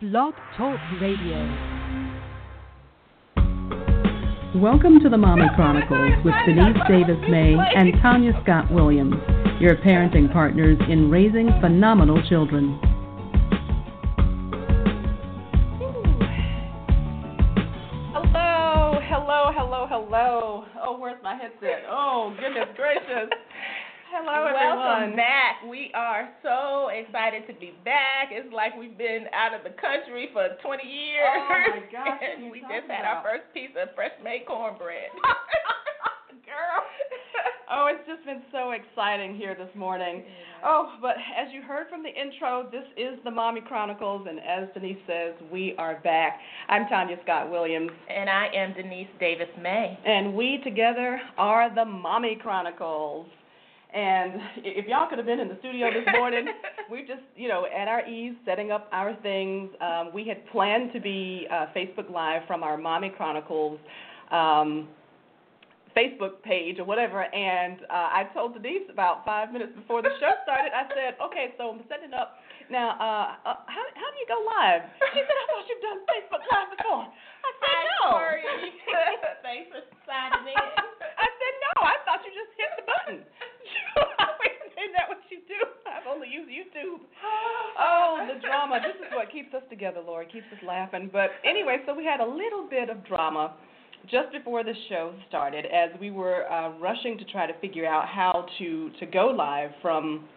Blog Talk Radio. Welcome to the Mommy Chronicles with Denise Davis-Maye and Tonya Scott Williams, your parenting partners in raising phenomenal children. Hello, hello, hello, hello. Oh, where's my headset? Oh, goodness gracious. Hello, everyone. Welcome back. We are so excited to be back. It's like we've been out of the country for 20 years. Oh, my gosh, and we just had our first piece of fresh made cornbread. Girl. Oh, it's just been so exciting here this morning. Oh, but as you heard from the intro, this is the Mommy Chronicles, and as Denise says, we are back. I'm Tonya Scott Williams, and I am Denise Davis May. and we together are the Mommy Chronicles. And if y'all could have been in the studio this morning, we're just, you know, at our ease, setting up our things. Um, we had planned to be uh, Facebook Live from our Mommy Chronicles um, Facebook page or whatever, and uh, I told the Denise about five minutes before the show started. I said, "Okay, so I'm setting up now. Uh, uh, how how do you go live?" She said, "I thought you've done Facebook Live before." I said, Hi, "No." Thanks for signing in. I said, "No, I thought you just hit the button." Isn't that what you do? I've only used YouTube. Oh, the drama. This is what keeps us together, Lord. Keeps us laughing. But anyway, so we had a little bit of drama just before the show started as we were uh, rushing to try to figure out how to, to go live from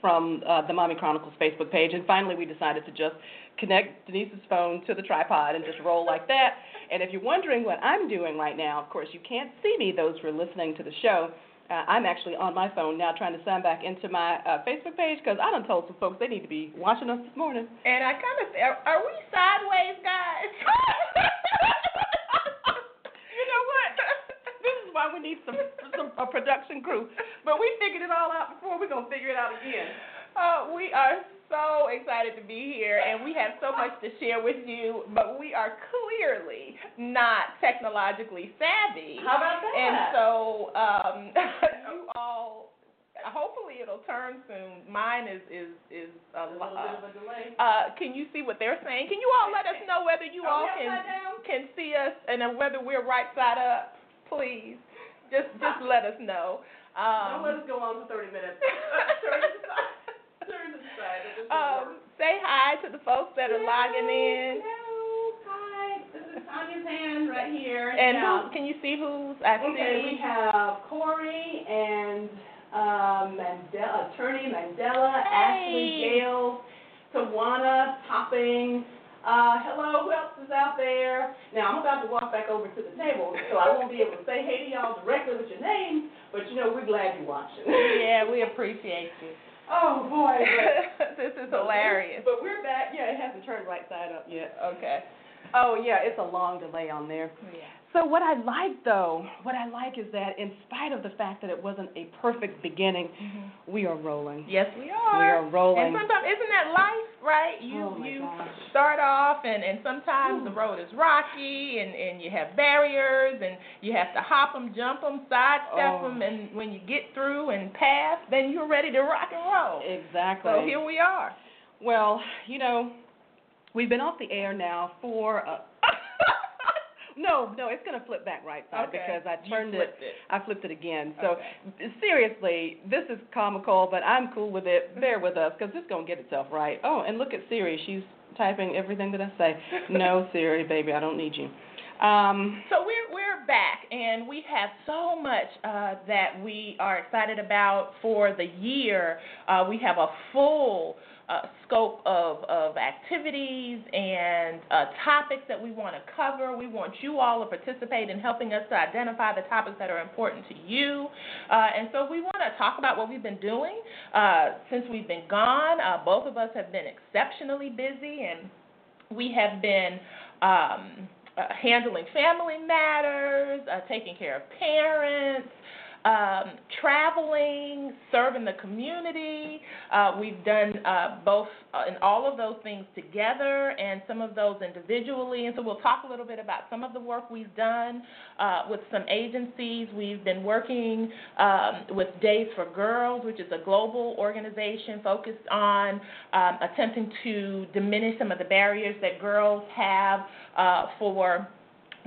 from uh, the Mommy Chronicles Facebook page, and finally we decided to just connect Denise's phone to the tripod and just roll like that. And if you're wondering what I'm doing right now, of course you can't see me. Those who are listening to the show, uh, I'm actually on my phone now trying to sign back into my uh, Facebook page because I done told some folks they need to be watching us this morning. And I kind of are, are we sideways, guys? You know what? this is why we need some some a production crew. But we figured it all out before. We're gonna figure it out again. Uh, we are so excited to be here, and we have so much to share with you, but we are clearly not technologically savvy. How about that? And so, um, you all, hopefully it'll turn soon. Mine is is is a, a little bit of a delay. uh, can you see what they're saying? Can you all let us know whether you Are all can down? can see us and whether we're right side up? Please, just just let us know. Um, Don't let us go on for 30 minutes. um, say hi to the folks that are logging in. Hello. Hi. This is Tonya's hand right here. And Now, who, can you see who's I Okay, we have Corey and um, Mandela, attorney Mandela, Ashley Hey. Gales, Tawana, Topping. Uh, hello, who else is out there? Now, I'm about to walk back over to the table, so I won't be able to say hey to y'all directly with your name, but you know, we're glad you're watching. Yeah, we appreciate you. Oh, boy. But, this is hilarious. But we're back. Yeah, it hasn't turned right side up yet. Okay. Oh, yeah, it's a long delay on there. Oh, yeah. So what I like though, what I like is that in spite of the fact that it wasn't a perfect beginning, mm-hmm. we are rolling. Yes, we are. We are rolling. And sometimes isn't that life, right? You Oh, you gosh. start off and and sometimes the mm. road is rocky and and you have barriers and you have to hop them, jump them, sidestep Oh. them, and when you get through and pass, then you're ready to rock and roll. Exactly. So here we are. well, you know, we've been off the air now for. Uh, no, no, it's gonna flip back right side Okay. because I turned it. flipped it. I flipped it again. So Okay. seriously, this is comical, but I'm cool with it. Bear with us because it's gonna get itself right. Oh, and look at Siri. She's typing everything that I say. No, Siri, baby, I don't need you. Um, So we're we're back, and we have so much uh, that we are excited about for the year. Uh, we have a full uh, scope of of activities and uh, topics that we want to cover. We want you all to participate in helping us to identify the topics that are important to you. Uh, and so we want to talk about what we've been doing uh, since we've been gone. Both of us have been exceptionally busy, and we have been. Um, handling family matters, uh, taking care of parents, um, traveling, serving the community. Uh, we've done uh, both uh, in all of those things together and some of those individually. And so we'll talk a little bit about some of the work we've done uh, with some agencies. We've been working um, with Days for Girls, which is a global organization focused on um, attempting to diminish some of the barriers that girls have uh, for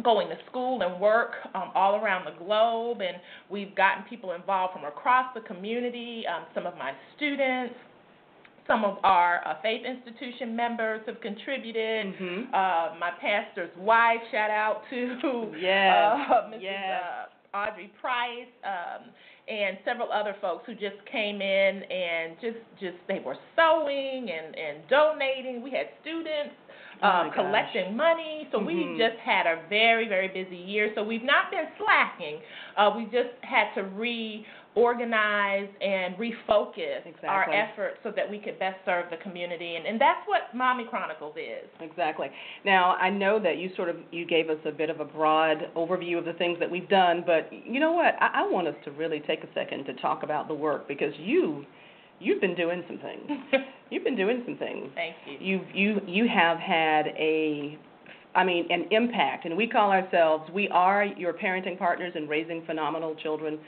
going to school and work um, all around the globe, and we've gotten people involved from across the community. Um, some of my students, some of our uh, faith institution members have contributed. Mm-hmm. Uh, my pastor's wife, shout out to Yes. uh, Mrs. Yes. Uh, Audrey Price. Um, and several other folks who just came in and just just they were sewing and and donating. We had students Oh um, gosh. collecting money. So Mhm. we just had a very, very busy year. So we've not been slacking. Uh, we just had to reorganize and refocus our efforts so that we could best serve the community. And, and that's what Mommy Chronicles is. Exactly. Now I know that you sort of you gave us a bit of a broad overview of the things that we've done, but you know what? I, I want us to really take a second to talk about the work because you you've been doing some things. You've been doing some things. Thank you. You've you you have had a I mean an impact and we call ourselves we are your parenting partners in raising phenomenal children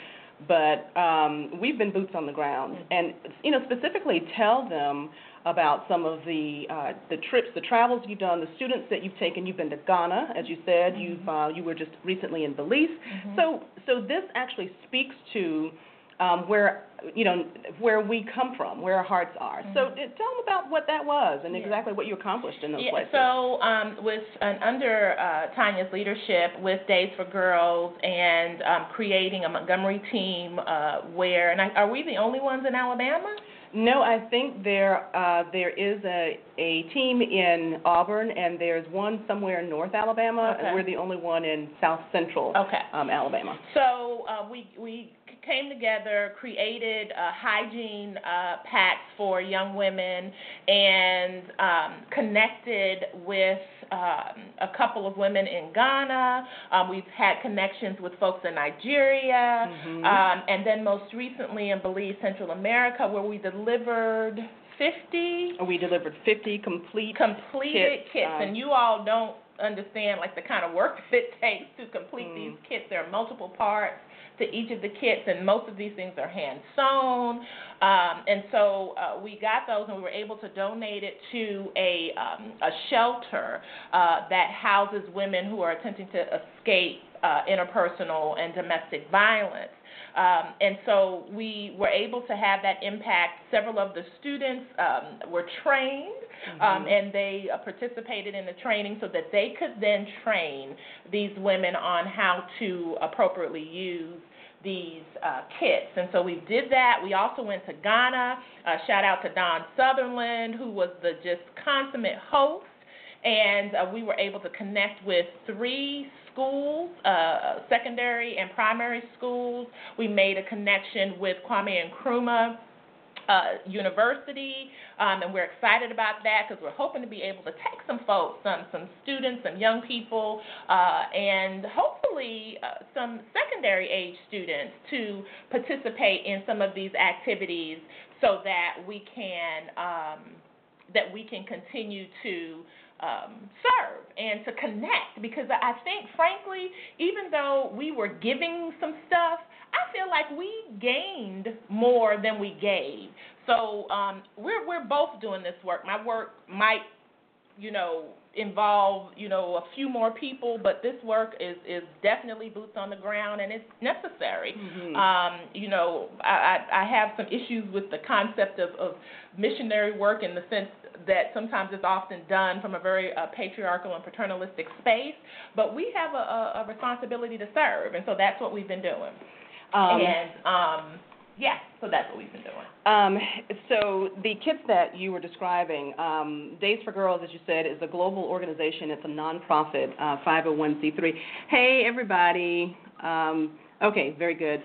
but um, we've been boots on the ground Mhm. and you know specifically tell them about some of the uh, the trips the travels you've done the students that you've taken you've been to Ghana as you said Mhm. you've uh, you were just recently in Belize Mhm. so so this actually speaks to um, where you know where we come from, where our hearts are. So Mhm. uh, tell them about what that was and Yeah. exactly what you accomplished in those Yeah, places. so um, with and under uh, Tonya's leadership with Days for Girls and um, creating a Montgomery team uh, where and I, are we the only ones in Alabama? no, I think there uh, there is a a team in Auburn and there's one somewhere in North Alabama. Okay. We're the only one in South Central Okay. um, Alabama. So uh, we we came together, created uh, hygiene uh, packs for young women, and um, connected with um, a couple of women in Ghana. Um, we've had connections with folks in Nigeria, Mhm. um, and then most recently in Belize, Central America, where we delivered 50 We delivered 50 complete completed kits, kits, um, and you all don't understand like the kind of work that it takes to complete Mm. these kits. There are multiple parts to each of the kits, and most of these things are hand sewn. Um, and so uh, we got those, and we were able to donate it to a um, a shelter uh, that houses women who are attempting to escape uh, interpersonal and domestic violence. Um, and so we were able to have that impact. Several of the students um, were trained, um, Mhm. and they uh, participated in the training so that they could then train these women on how to appropriately use these uh, kits. And so we did that. We also went to Ghana. Uh, shout out to Don Sutherland, who was the just consummate host. And uh, we were able to connect with three schools, uh, secondary and primary schools. We made a connection with Kwame Nkrumah uh, University, um, and we're excited about that because we're hoping to be able to take some folks, some some students, some young people, uh, and hopefully uh, some secondary age students to participate in some of these activities so that we can um, that we can continue to um, serve and to connect because I think, frankly, even though we were giving some stuff, I feel like we gained more than we gave. So um, we're we're both doing this work. My work might, you know, involve you know a few more people, but this work is is definitely boots on the ground and it's necessary. Mhm. Um, you know, I, I I have some issues with the concept of, of missionary work in the sense that sometimes it's often done from a very uh, patriarchal and paternalistic space, but we have a, a, a responsibility to serve, and so that's what we've been doing. Um, and um, yeah, so that's what we've been doing. Um, so the kits that you were describing, um, Days for Girls, as you said, is a global organization. It's a nonprofit, uh, 501c3. Hey, everybody. Um, okay, very good.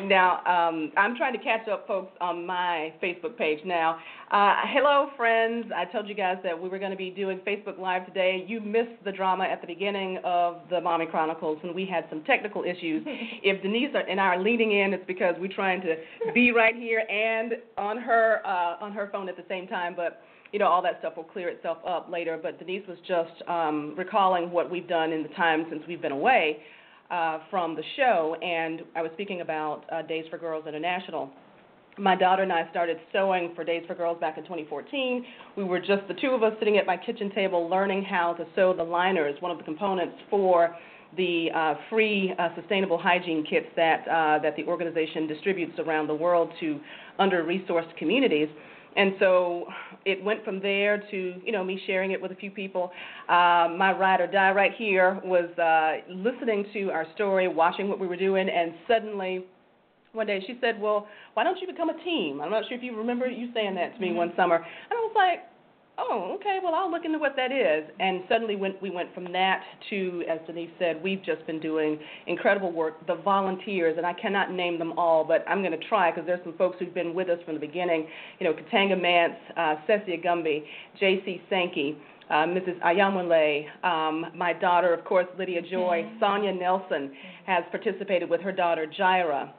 Now, um, I'm trying to catch up, folks, on my Facebook page now. Uh, hello, friends. I told you guys that we were going to be doing Facebook Live today. You missed the drama at the beginning of the Mommy Chronicles when we had some technical issues. if Denise and I are leaning in, it's because we're trying to be right here and on her uh, on her phone at the same time. But you know, all that stuff will clear itself up later. But Denise was just um, recalling what we've done in the time since we've been away uh, from the show, and I was speaking about uh, Days for Girls International. My daughter and I started sewing for Days for Girls back in 2014. We were just the two of us sitting at my kitchen table learning how to sew the liners, one of the components for the uh, free uh, sustainable hygiene kits that uh, that the organization distributes around the world to under-resourced communities. And so it went from there to you know me sharing it with a few people. Uh, my ride or die right here was uh, listening to our story, watching what we were doing, and suddenly one day she said, "Well, why don't you become a team?" I'm not sure if you remember you saying that to me mm-hmm. one summer, and I was like, oh, okay, well, I'll look into what that is. And suddenly went, we went from that to, as Denise said, we've just been doing incredible work. The volunteers, and I cannot name them all, but I'm going to try because there's some folks who've been with us from the beginning. You know, Katanga Mance, uh, Cecia Gumby, J.C. Sankey, uh, Mrs. Ayamwale, um, my daughter, of course, Lydia Joy, mm-hmm. Sonia Nelson has participated with her daughter, Jaira.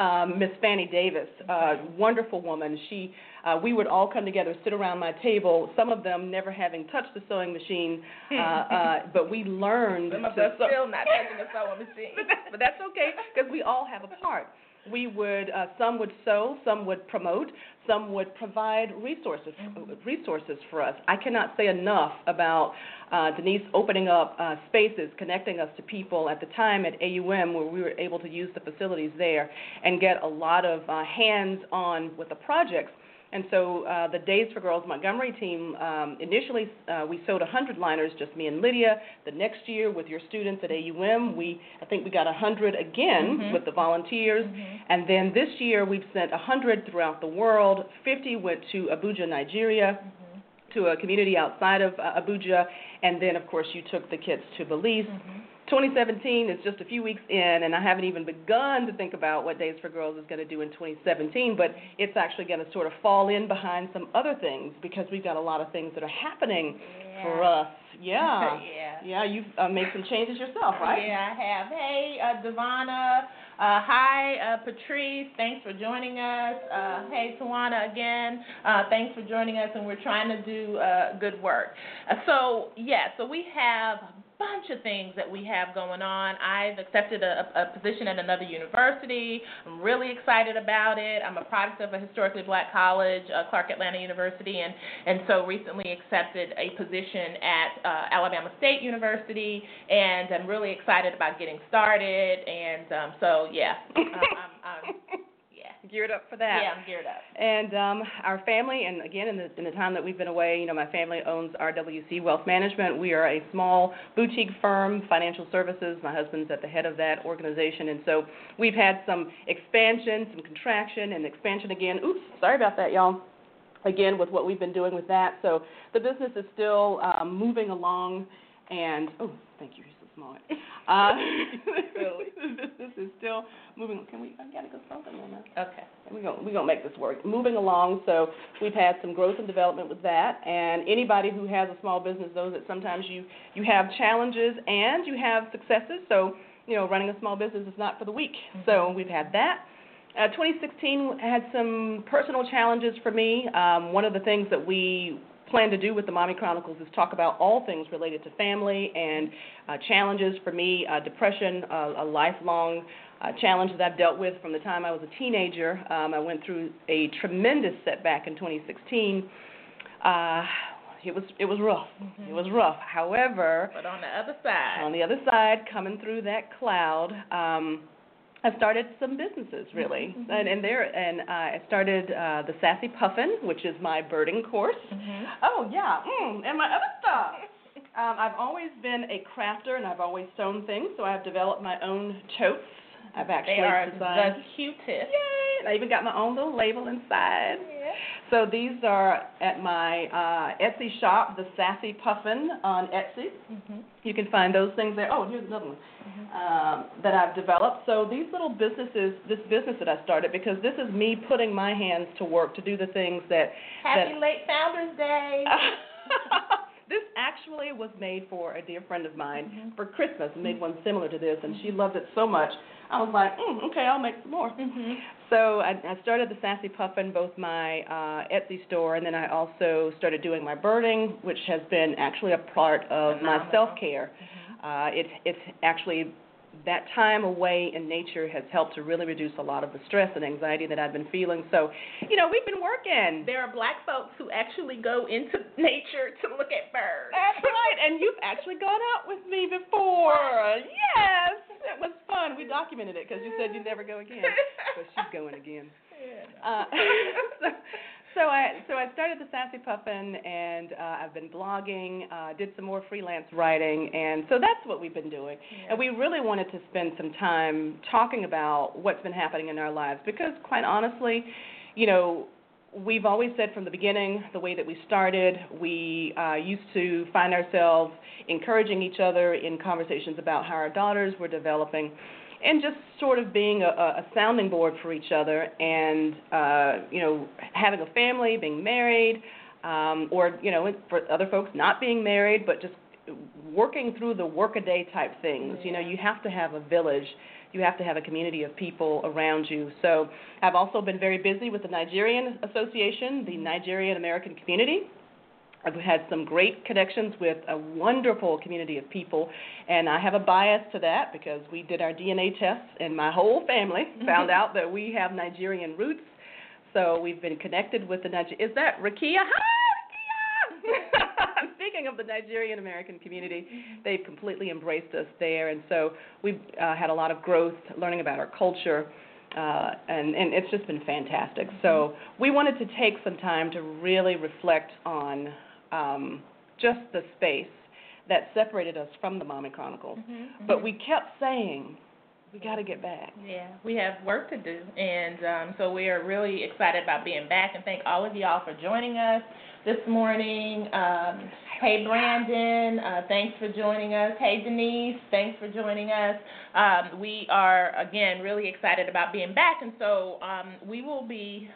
Um, Miss Fanny Davis, uh, wonderful woman. She uh, we would all come together, sit around my table. Some of them never having touched the sewing machine, uh, uh, but we learned. Some of them still not touching the sewing machine. but, but that's okay because we all have a part. We would uh, some would sew, some would promote, some would provide resources mm-hmm. resources for us. I cannot say enough about uh, Denise opening up uh, spaces, connecting us to people at the time at AUM where we were able to use the facilities there and get a lot of uh, hands on with the projects and so uh, the Days for Girls Montgomery team, um, initially uh, we sewed 100 liners, just me and Lydia. The next year with your students at AUM, we I think we got 100 again mm-hmm. with the volunteers. Mm-hmm. And then this year we've sent 100 throughout the world. 50 went to Abuja, Nigeria. Mm-hmm. To a community outside of uh, Abuja, and then of course you took the kids to Belize. Mm-hmm. 2017 is just a few weeks in, and I haven't even begun to think about what Days for Girls is going to do in 2017, but it's actually going to sort of fall in behind some other things because we've got a lot of things that are happening yeah. for us. Yeah. yeah. Yeah, you've uh, made some changes yourself, right? Yeah, I have. Hey, uh, Devana. Uh, hi, uh, Patrice. Thanks for joining us. Uh, hey, Tawana again. Uh, thanks for joining us, and we're trying to do uh, good work. Uh, so, yeah, so we have bunch of things that we have going on. I've accepted a, a position at another university. I'm really excited about it. I'm a product of a historically black college, uh, Clark Atlanta University, and, and so recently accepted a position at uh, Alabama State University, and I'm really excited about getting started. And um, so, yeah, I'm, I'm, I'm geared up for that. Yeah, I'm geared up. And um, our family, and again, in the, in the time that we've been away, you know, my family owns RWC Wealth Management. We are a small boutique firm, financial services. My husband's at the head of that organization, and so we've had some expansion, some contraction, and expansion again. Oops, sorry about that, y'all. Again, with what we've been doing with that, so the business is still um, moving along. And oh, thank you smart. Uh, this is still moving. Can we? I gotta go something on that. Okay. We're gonna we're gonna make this work. Moving along. So we've had some growth and development with that. And anybody who has a small business knows that sometimes you you have challenges and you have successes. So you know, running a small business is not for the weak. Mm-hmm. So we've had that. Uh, 2016 had some personal challenges for me. Um, one of the things that we plan to do with the Mommy Chronicles is talk about all things related to family and uh, challenges for me, uh, depression, uh, a lifelong uh, challenge that I've dealt with from the time I was a teenager. Um, I went through a tremendous setback in 2016. Uh, it was it was rough. Mm-hmm. It was rough. However, but on the other side, on the other side, coming through that cloud, um, I started some businesses really, mm-hmm. and and there and uh, I started uh, the Sassy Puffin, which is my birding course. Mm-hmm. Oh yeah, mm, and my other stuff. Um, I've always been a crafter, and I've always sewn things, so I've developed my own totes I've actually they are designed. the cutest. Yay! I even got my own little label inside. Yeah. So these are at my uh, Etsy shop, the Sassy Puffin on Etsy. hmm You can find those things there. Oh, here's another one Mm-hmm. um, that I've developed. So these little businesses, this business that I started, because this is me putting my hands to work to do the things that. Happy that late Founders Day. this actually was made for a dear friend of mine Mhm. for Christmas. I made one similar to this, and she loved it so much. I was like, mm, okay, I'll make some more. hmm So I, I started the Sassy Puffin, both my uh, Etsy store, and then I also started doing my birding, which has been actually a part of my self care. Uh, it's it's actually that time away in nature has helped to really reduce a lot of the stress and anxiety that I've been feeling. So, you know, we've been working. There are black folks who actually go into nature to look at birds. That's right, and you've actually gone out with me before. Yes, it was fun. We documented it because you said you'd never go again, but she's going again. Uh, so, so I so I started the Sassy Puffin, and uh, I've been blogging, uh, did some more freelance writing, and so that's what we've been doing. And we really wanted to spend some time talking about what's been happening in our lives because, quite honestly, you know, we've always said from the beginning, the way that we started, we uh, used to find ourselves encouraging each other in conversations about how our daughters were developing and just sort of being a, a sounding board for each other and, uh, you know, having a family, being married, um, or, you know, for other folks not being married, but just working through the workaday type things. You know, you have to have a village. You have to have a community of people around you. So I've also been very busy with the Nigerian Association, the Nigerian American Community. I've had some great connections with a wonderful community of people, and I have a bias to that because we did our DNA tests, and my whole family found out that we have Nigerian roots. So we've been connected with the Niger. Is that Rakia? Hi, Rakia! Speaking of the Nigerian American community, they've completely embraced us there, and so we've uh, had a lot of growth, learning about our culture. Uh, and, and it's just been fantastic. So we wanted to take some time to really reflect on um, just the space that separated us from the Mommy Chronicles. Mm-hmm. But we kept saying, we got to get back. Yeah, we have work to do, and um, so we are really excited about being back. And thank all of y'all for joining us this morning. Um, hey, Brandon, uh, thanks for joining us. Hey, Denise, thanks for joining us. Um, we are again really excited about being back, and so um, we will be.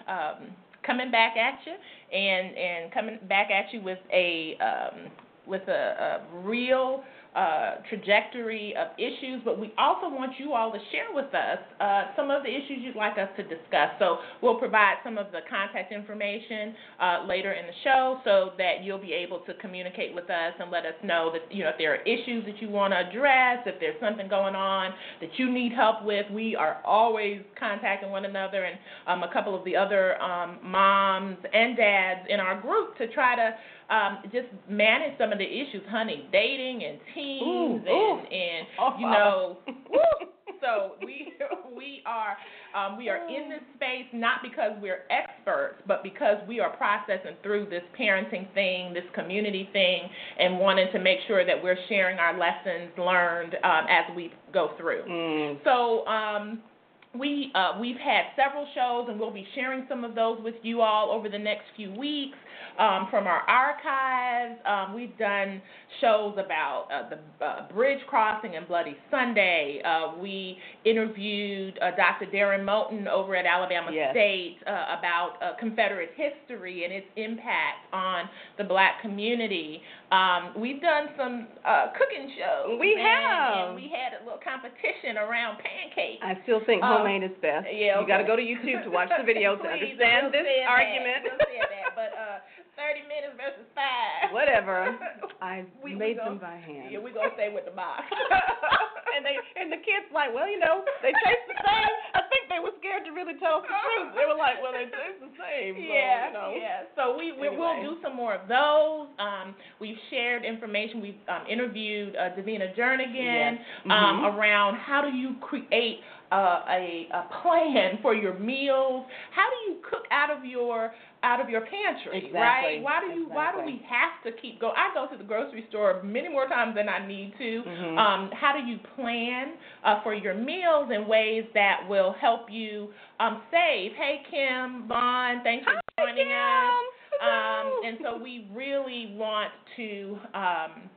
Coming back at you and and coming back at you with a um, with a, a real uh, trajectory of issues, but we also want you all to share with us uh, some of the issues you'd like us to discuss. So we'll provide some of the contact information uh, later in the show so that you'll be able to communicate with us and let us know that you know if there are issues that you want to address, if there's something going on that you need help with. We are always contacting one another and um, a couple of the other um, moms and dads in our group to try to um, just manage some of the issues, honey, dating and teens Ooh, and ooh. and Oh, you know, so we we are um, we are in this space not because we're experts, but because we are processing through this parenting thing, this community thing, and wanting to make sure that we're sharing our lessons learned um, as we go through. Mm. So um, we uh, we've had several shows, and we'll be sharing some of those with you all over the next few weeks um, from our archives. Um, we've done shows about uh, the uh, bridge crossing and Bloody Sunday. Uh, we interviewed uh, Dr. Derryn Moten over at Alabama Yes. State uh, about uh, Confederate history and its impact on the black community. Um, we've done some uh, cooking shows. We and- have. and we had a little competition around pancakes. I still think homemade is best. yeah, you got to go to YouTube to watch the video to Please, understand this argument. That. But uh, 30 minutes versus five. Whatever. I We- we made go- them by hand. Yeah, we're going to stay with the box. and they and the kids like, well, you know, they taste the same. I think they were scared to really tell us the truth. They were like, well, they taste the same. So, yeah, you know. yeah. So we, we we'll do some more of those. Um, we've shared information. We've um, interviewed uh, Davina Jernigan Yes. um, Mhm. around how do you create uh, a, a plan for your meals. How do you cook out of your out of your pantry, Exactly. right? Why do you why do we have to keep going? I go to the grocery store many more times than I need to. Mhm. Um, how do you plan uh, for your meals in ways that will help you um, save? Hey, Kim, Vaughn, thanks for joining us. Um, and so we really want to. Um,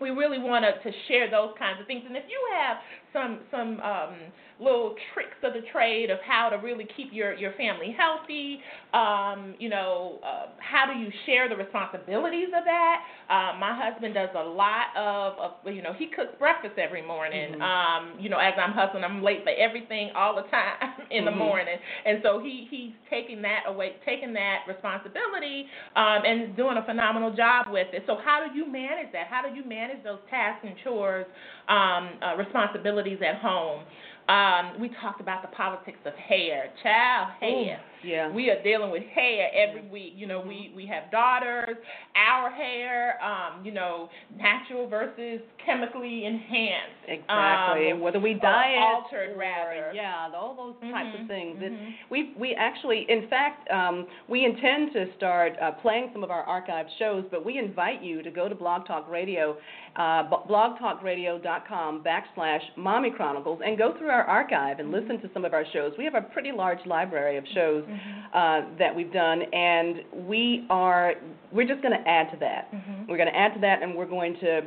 we really want to, to share those kinds of things. And if you have some some um, little tricks of the trade of how to really keep your your family healthy, um, you know, uh, how do you share the responsibilities of that? Uh, my husband does a lot of, of, you know, he cooks breakfast every morning. Mhm. Um, you know, as I'm hustling, I'm late for everything all the time in the Mhm. morning, and so he he's taking that away, taking that responsibility, um, and doing a phenomenal job with it. So how do you manage that? How do you manage those tasks and chores, um, uh, responsibilities at home? Um, we talked about the politics of hair, child hair. Yeah. We are dealing with hair every week. You know, we we have daughters, our hair, um, you know, natural versus chemically enhanced. Exactly. Um, Whether we or diet altered or, rather. yeah, all those types Mhm, of things. It, mhm. we we actually, in fact, um, we intend to start uh, playing some of our archived shows, but we invite you to go to Blog Talk Radio, uh, blogtalkradio.com backslash Mommy Chronicles, and go through our archive and listen to some of our shows. We have a pretty large library of shows uh, that we've done, and we are we're just going to add to that. Mhm. We're going to add to that, and we're going to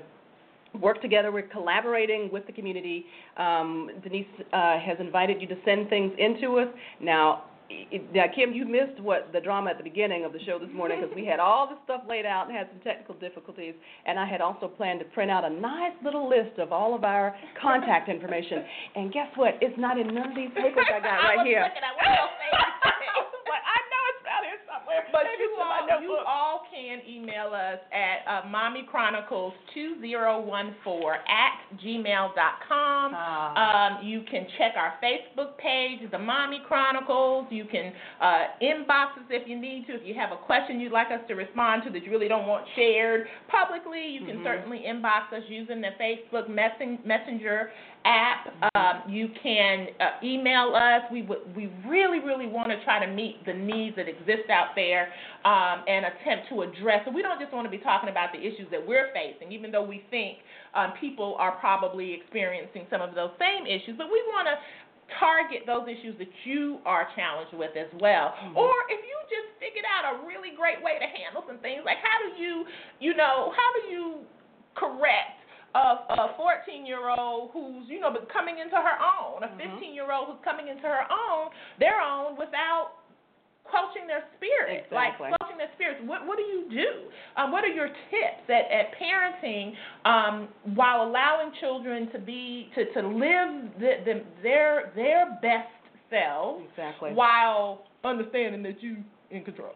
work together. We're collaborating with the community. Um, Denise uh, has invited you to send things into us. Now, now, Kim, you missed what the drama at the beginning of the show this morning because we had all the stuff laid out and had some technical difficulties, and I had also planned to print out a nice little list of all of our contact information. And guess what? It's not in none of these papers I got I right here. looking at one of those things. But I know it's out here somewhere. But Maybe you it's in my all, you notebook. all can email us at uh, Mommy Chronicles 2014 at gmail.com. Ah. Um, you can check our Facebook page, The Mommy Chronicles. You can uh, inbox us if you need to. If you have a question you'd like us to respond to that you really don't want shared publicly, you can Mhm. certainly inbox us using the Facebook messen- Messenger app. Um, you can uh, email us. We would, we really, really want to try to meet the needs that exist out there um, and attempt to address. So we don't just want to be talking about the issues that we're facing, even though we think um, people are probably experiencing some of those same issues. But we want to target those issues that you are challenged with as well. Mhm. Or if you just figured out a really great way to handle some things, like how do you, you know, how do you correct a a 14 year old who's you know coming into her own, a Mhm. 15 year old who's coming into her own, their own without quenching their spirit, Exactly. like quenching their spirits. What what do you do? Um, what are your tips at, at parenting um, while allowing children to be to to live the, the, their their best selves Exactly. while understanding that you in control.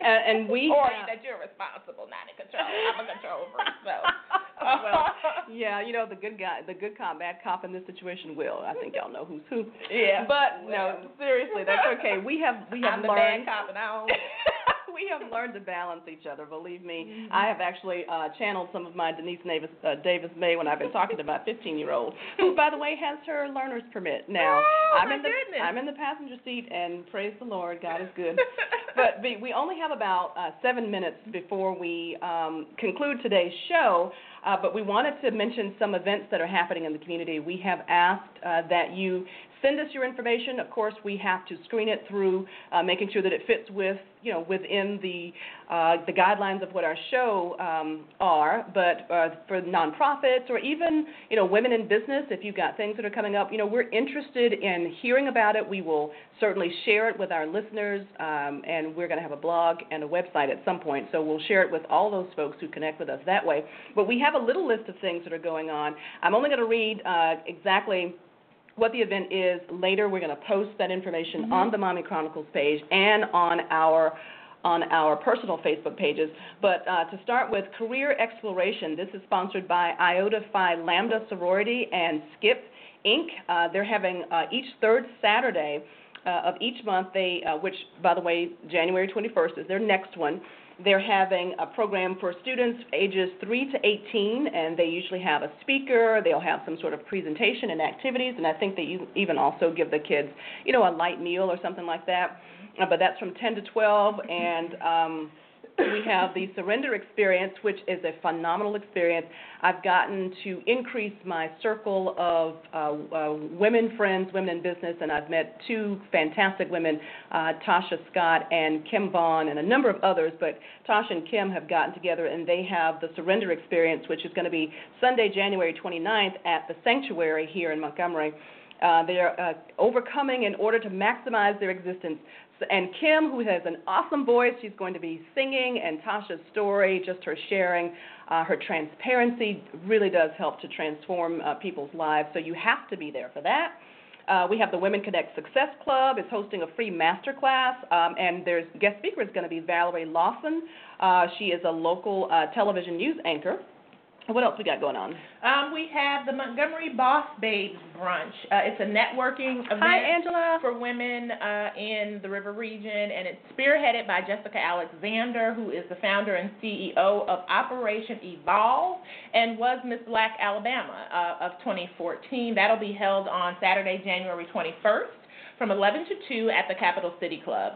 And, and we or have- that you're responsible, not in control. I'm a control freak, so. well, yeah, you know the good guy, the good cop, bad cop in this situation will. I think y'all know who's who. Yeah. But no, seriously, that's okay. We have we have I'm the bad cop, and I don't. we have learned to balance each other. Believe me, Mhm. I have actually uh, channeled some of my Denise Davis, uh, Davis-Maye when I've been talking to my 15 year old, who, by the way, has her learner's permit now. Oh, I'm my in the goodness. I'm in the passenger seat, and praise the Lord, God is good. but we, we only have about uh, seven minutes before we um, conclude today's show. Uh, but we wanted to mention some events that are happening in the community. We have asked uh, that you send us your information. Of course, we have to screen it through uh, making sure that it fits with, you know, within the uh, the guidelines of what our show um, are. But uh, for nonprofits or even, you know, women in business, if you've got things that are coming up, you know, we're interested in hearing about it. We will certainly share it with our listeners, um, and we're going to have a blog and a website at some point. So we'll share it with all those folks who connect with us that way. But we have a little list of things that are going on. I'm only going to read uh, exactly what the event is later. We're going to post that information Mhm. on the Mommy Chronicles page and on our on our personal Facebook pages. But uh, to start with, Career Exploration. This is sponsored by Iota Phi Lambda Sorority and Skip Inc. Uh, they're having uh, each third Saturday uh, of each month. They, uh, which by the way, January 21st is their next one. They're having a program for students ages 3 to 18, and they usually have a speaker. They'll have some sort of presentation and activities, and I think they even also give the kids, you know, a light meal or something like that. Uh, but that's from 10 to 12, and um, we have the surrender experience, which is a phenomenal experience. I've gotten to increase my circle of uh, uh, women friends, women in business, and I've met two fantastic women, uh, Tasha Scott and Kim Vaughn, and a number of others. But Tasha and Kim have gotten together, and they have the surrender experience, which is going to be Sunday, January 29th at the Sanctuary here in Montgomery. Uh, they are uh, overcoming in order to maximize their existence and Kim, who has an awesome voice, she's going to be singing, and Tasha's story, just her sharing, uh, her transparency really does help to transform uh, people's lives. So you have to be there for that. Uh, we have the Women Connect Success Club is hosting a free master class, um, and there's guest speaker is going to be Valerie Lawson. Uh, she is a local uh, television news anchor. What else we got going on? Um, we have the Montgomery Boss Babes brunch. Uh, it's a networking event Hi, Angela. for women uh, in the River region, and it's spearheaded by Jessica Alexander, who is the founder and CEO of Operation Evolve and was Miss Black Alabama uh, of 2014. That'll be held on Saturday, January 21st from 11 to 2 at the Capital City Club.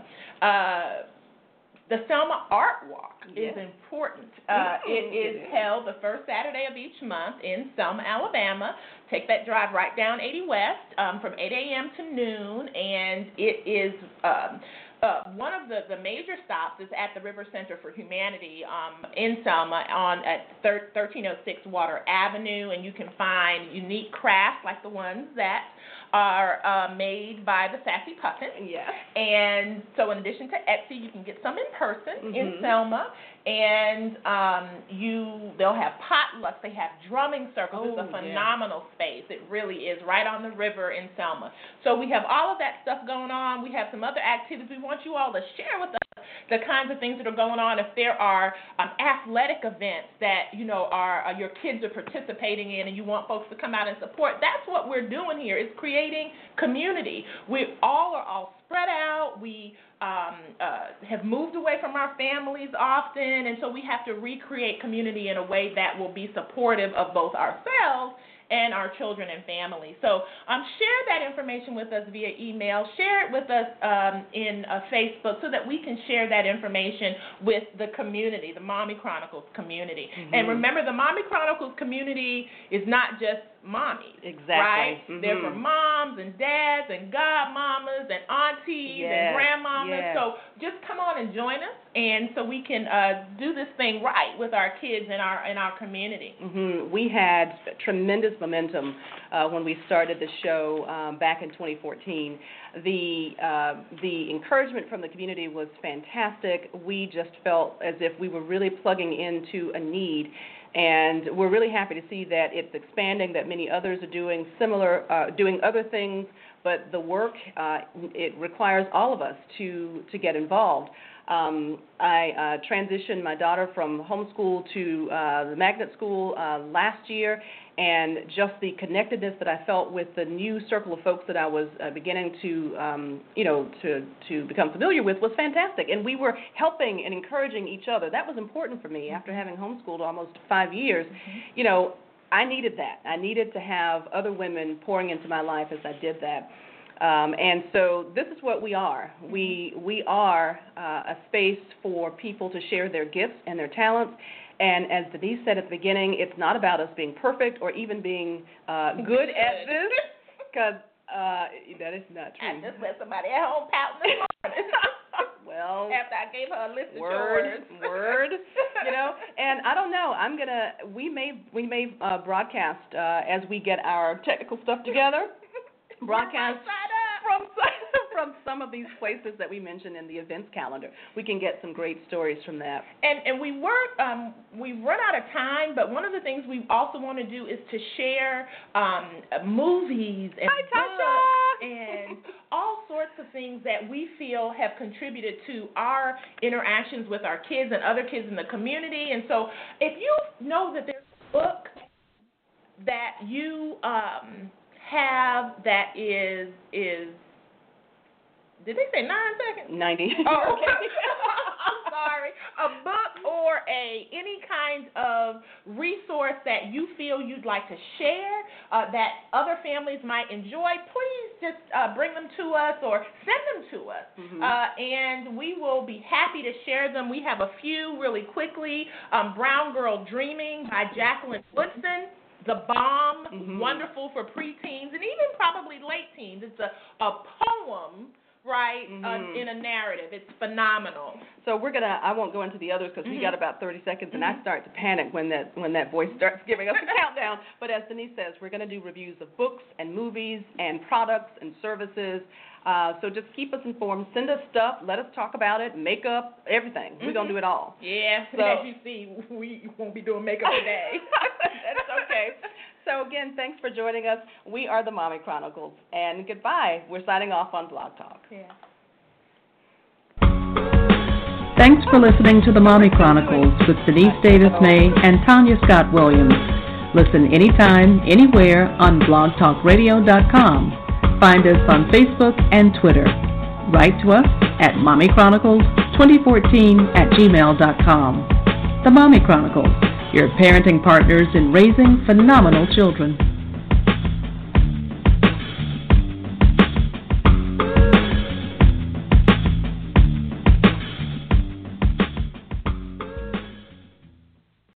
Uh, the Selma Art Walk yes. is important. Uh, it is held the first Saturday of each month in Selma, Alabama. Take that drive right down 80 West um, from 8 a.m. to noon, and it is. Um, uh, one of the, the major stops is at the River Center for Humanity um, in Selma on at thir- 1306 Water Avenue, and you can find unique crafts like the ones that are uh, made by the Sassy Puffin. Yes. And so, in addition to Etsy, you can get some in person Mhm. in Selma, and um, you they'll have potlucks. They have drumming circles. Oh, it's a yeah. phenomenal space. It really is right on the river in Selma. So we have all of that stuff going on. We have some other activities. We want you all to share with us the kinds of things that are going on. If there are um, athletic events that you know are uh, your kids are participating in, and you want folks to come out and support, that's what we're doing here. Is creating community. We all are all spread out. We um, uh, have moved away from our families often, and so we have to recreate community in a way that will be supportive of both ourselves and our children and families. So um, share that information with us via email. Share it with us um, in uh, Facebook so that we can share that information with the community, the Mommy Chronicles community. Mhm. And remember, the Mommy Chronicles community is not just mommies. Exactly. Right? They're for Mhm. moms and dads and godmamas and aunties Yes, and grandmamas. yes. So just come on and join us, and so we can uh, do this thing right with our kids and our in our community. hmm We had tremendous momentum uh, when we started the show um, back in 2014. The uh, the encouragement from the community was fantastic. We just felt as if we were really plugging into a need. And we're really happy to see that it's expanding, that many others are doing similar, uh, doing other things, but the work, uh, it requires all of us to, to get involved. Um, I uh, transitioned my daughter from homeschool to uh, the magnet school uh, last year, and just the connectedness that I felt with the new circle of folks that I was uh, beginning to, um, you know, to to become familiar with was fantastic. And we were helping and encouraging each other. That was important for me after having homeschooled almost five years. You know, I needed that. I needed to have other women pouring into my life as I did that. Um, and so this is what we are. We we are uh, a space for people to share their gifts and their talents. And as Denise said at the beginning, it's not about us being perfect or even being uh, good at this, because uh, that is not true. I just let somebody at home pout this morning. well, After I gave her a list of word, chores. word, you know. And I don't know. I'm gonna. We may we may uh, broadcast uh, as we get our technical stuff together. broadcast from from some of these places that we mentioned in the events calendar. We can get some great stories from that. And and we work um we run out of time, but one of the things we also want to do is to share um movies and Hi, books and all sorts of things that we feel have contributed to our interactions with our kids and other kids in the community. And so if you know that there's a book that you um have that is is did they say nine seconds? Ninety. Oh, okay. I'm sorry, a book or a any kind of resource that you feel you'd like to share uh, that other families might enjoy, please just uh, bring them to us or send them to us, Mhm. uh, and we will be happy to share them. We have a few really quickly. Um, Brown Girl Dreaming by Jacqueline Woodson. The Bomb, Mhm. wonderful for preteens and even probably late teens. It's a, a poem, right, Mhm. uh, in a narrative. It's phenomenal. So we're gonna. I won't go into the others because we Mhm. got about 30 seconds, and I Mhm. start to panic when that when that voice starts giving us a countdown. But as Denise says, we're gonna do reviews of books and movies and products and services. Uh, so just keep us informed. Send us stuff. Let us talk about it. Makeup, everything. We're gonna do it all. Yeah, So- as you see, we won't be doing makeup today. That's okay. So again, thanks for joining us. We are the Mommy Chronicles, and goodbye. We're signing off on Blog Talk. Yeah. Thanks for listening to the Mommy Chronicles with Denise Davis-Maye and Tonya Scott Williams. Listen anytime, anywhere on blogtalkradio.com. Find us on Facebook and Twitter. Write to us at mommychronicles2014 at gmail.com. The Mommy Chronicles, your parenting partners in raising phenomenal children.